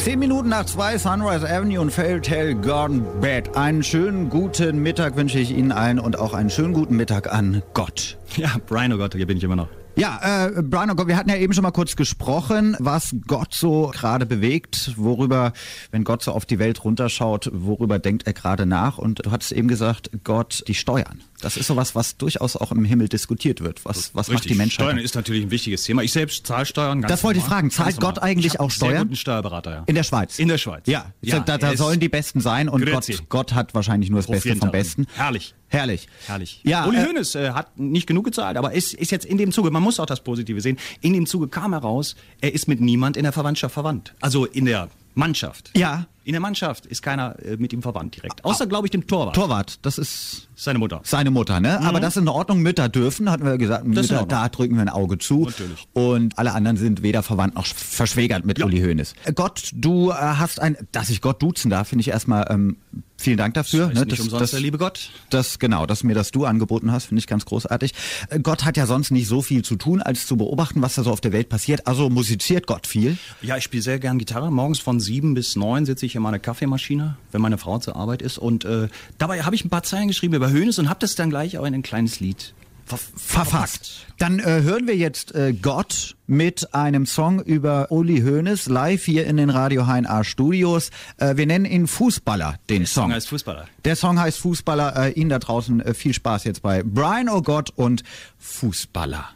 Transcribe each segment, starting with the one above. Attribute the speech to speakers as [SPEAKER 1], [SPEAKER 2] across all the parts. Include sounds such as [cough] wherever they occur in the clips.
[SPEAKER 1] Zehn Minuten nach zwei, Sunrise Avenue und Fairytale Garden Bed. Einen schönen guten Mittag wünsche ich Ihnen allen und auch einen schönen guten Mittag an Gott.
[SPEAKER 2] Ja, Brian, oh Gott, hier bin ich immer noch.
[SPEAKER 1] Ja, äh, Brian, oh Gott, wir hatten ja eben schon mal kurz gesprochen, was Gott so gerade bewegt, worüber, wenn Gott so auf die Welt runterschaut, worüber denkt er gerade nach? Und du hattest eben gesagt, Gott, die Steuern. Das ist sowas, was durchaus auch im Himmel diskutiert wird. Was, was macht die Menschheit?
[SPEAKER 2] Steuern ist natürlich ein wichtiges Thema. Ich selbst zahle Steuern. Ganz
[SPEAKER 1] das wollte ich fragen. Zahlt. Gott eigentlich
[SPEAKER 2] ich
[SPEAKER 1] auch Steuern?
[SPEAKER 2] Sehr guten Steuerberater, ja.
[SPEAKER 1] In der Schweiz?
[SPEAKER 2] In der Schweiz.
[SPEAKER 1] Ja,
[SPEAKER 2] ja
[SPEAKER 1] da, da sollen die Besten sein und Gott. Gott hat wahrscheinlich nur das Beste vom. Besten.
[SPEAKER 2] Herrlich.
[SPEAKER 1] Herrlich.
[SPEAKER 2] Herrlich.
[SPEAKER 1] Ja,
[SPEAKER 2] Uli
[SPEAKER 1] äh,
[SPEAKER 2] Hoeneß äh, hat nicht genug gezahlt, aber ist, ist jetzt in dem Zuge, man muss auch das Positive sehen, in dem Zuge kam heraus, er ist mit niemand in der Verwandtschaft verwandt. Also in der Mannschaft.
[SPEAKER 1] Ja.
[SPEAKER 2] In der Mannschaft ist keiner äh, mit ihm verwandt direkt. Außer, glaube ich, dem Torwart.
[SPEAKER 1] Torwart, das ist
[SPEAKER 2] Seine Mutter.
[SPEAKER 1] seine Mutter, ne? Aber das ist in Ordnung. Mütter dürfen, hatten wir gesagt.
[SPEAKER 2] Mhm.
[SPEAKER 1] Mütter, da drücken wir ein Auge zu.
[SPEAKER 2] Natürlich.
[SPEAKER 1] Und alle anderen sind weder verwandt noch verschwägert mit
[SPEAKER 2] Ja.
[SPEAKER 1] Uli Hoeneß. Gott, du äh, hast ein, dass ich Gott duzen darf, finde ich erstmal ähm, vielen Dank dafür.
[SPEAKER 2] Das ist nicht umsonst der liebe Gott.
[SPEAKER 1] Das genau, dass mir das du angeboten hast, finde ich ganz großartig. Äh, Gott hat ja sonst nicht so viel zu tun, als zu beobachten, was da so auf der Welt passiert. Also musiziert Gott viel.
[SPEAKER 2] Ja, ich spiele sehr gern Gitarre. Morgens von sieben bis neun sitze ich in meiner Kaffeemaschine, wenn meine Frau zur Arbeit ist. Und äh, dabei habe ich ein paar Zeilen geschrieben über Hönes und habe das dann gleich auch in ein kleines Lied
[SPEAKER 1] Verfasst. Dann äh, hören wir jetzt äh, Gott mit einem Song über Uli Hoeneß live hier in den Radio HNA Studios. Äh, wir nennen ihn Fußballer, den Song.
[SPEAKER 2] Song heißt Fußballer.
[SPEAKER 1] Der Song heißt Fußballer. Äh, Ihnen da draußen äh, viel Spaß jetzt bei Brian Oh Gott und Fußballer.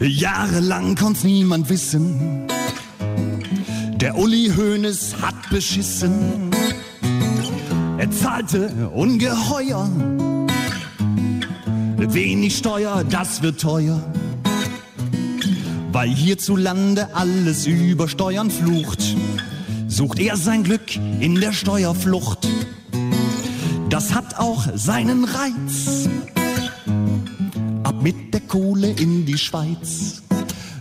[SPEAKER 3] Jahrelang konnt's niemand wissen. Der Uli Hoeneß hat beschissen. Er zahlte ungeheuer. Wenig Steuer, das wird teuer. Weil hierzulande alles über Steuern flucht, sucht er sein Glück in der Steuerflucht. Das hat auch seinen Reiz ab mit der Kohle in die Schweiz.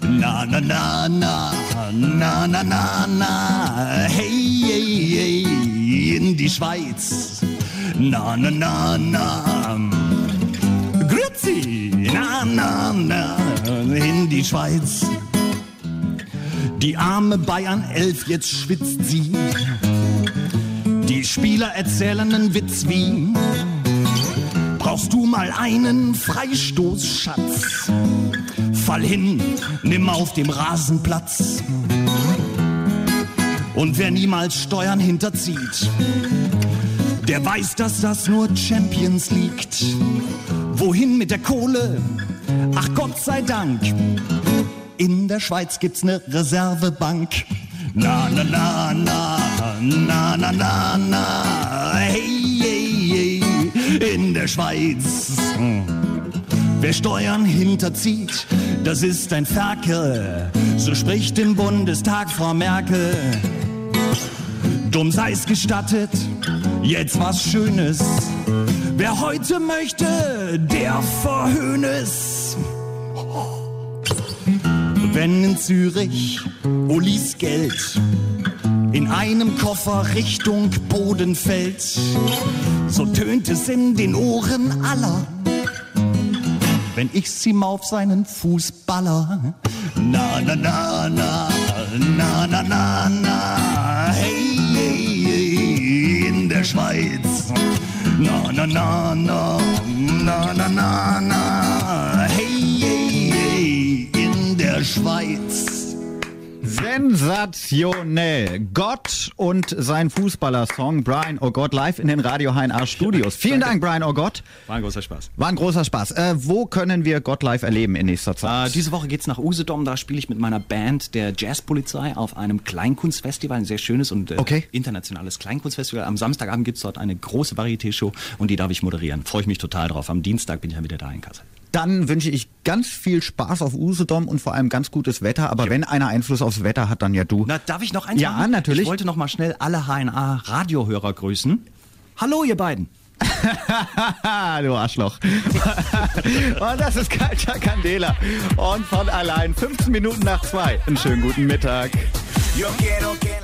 [SPEAKER 3] Na na na na na na na na hey hey hey in die Schweiz. Na na na na Grüezi na na na in die Schweiz. Die arme Bayern elf jetzt schwitzt sie. Die Spieler erzählen einen Witz wie Brauchst du mal einen Freistoßschatz? Fall hin, nimm auf dem Rasenplatz. Und wer niemals Steuern hinterzieht, der weiß, dass das nur Champions liegt. Wohin mit der Kohle? Ach Gott sei Dank. In der Schweiz gibt's ne Reservebank. Na na na na na na na na hey, hey, hey in der Schweiz. Wer Steuern hinterzieht, das ist ein Ferkel. So spricht im Bundestag Frau Merkel. Dumm sei's gestattet, jetzt was Schönes. Wer heute möchte, der verhöhnes. Wenn in Zürich Ulis Geld in einem Koffer Richtung Boden fällt, so tönt es in den Ohren aller wenn ich ihm auf seinen Fuß baller. Na, na, na, na, na, na, na, na, hey, hey, hey in der Schweiz. Na, na, na, na, na, na, na, na, hey, hey, hey in der Schweiz.
[SPEAKER 1] Sensationell. Gott und sein Fußballer-Song Brian Oh Gott live in den Radio HNA Studios. Vielen Dank, Brian Oh Gott.
[SPEAKER 2] War ein großer Spaß.
[SPEAKER 1] War ein großer Spaß. Äh, wo können wir Gott live erleben in nächster
[SPEAKER 2] Äh,
[SPEAKER 1] Zeit?
[SPEAKER 2] diese Woche geht's nach Usedom, da spiele ich mit meiner Band der Jazzpolizei auf einem Kleinkunstfestival, ein sehr schönes und äh,
[SPEAKER 1] Okay.
[SPEAKER 2] internationales Kleinkunstfestival. Am Samstagabend gibt's dort eine große Varieté-Show und die darf ich moderieren. Freue ich mich total drauf. Am Dienstag bin ich ja wieder da in Kassel.
[SPEAKER 1] Dann wünsche ich ganz viel Spaß auf Usedom und vor allem ganz gutes Wetter. Aber wenn einer Einfluss aufs Wetter hat, dann ja du.
[SPEAKER 2] Na, darf ich noch eins
[SPEAKER 1] Ja,
[SPEAKER 2] machen?
[SPEAKER 1] natürlich.
[SPEAKER 2] Ich wollte noch mal schnell alle HNA-Radiohörer grüßen. Hallo, ihr beiden. [laughs]
[SPEAKER 1] du Arschloch. [laughs] und das ist Kalter Candela. Und von allein 15 Minuten nach zwei. Einen schönen guten Mittag.
[SPEAKER 4] Yo quiero que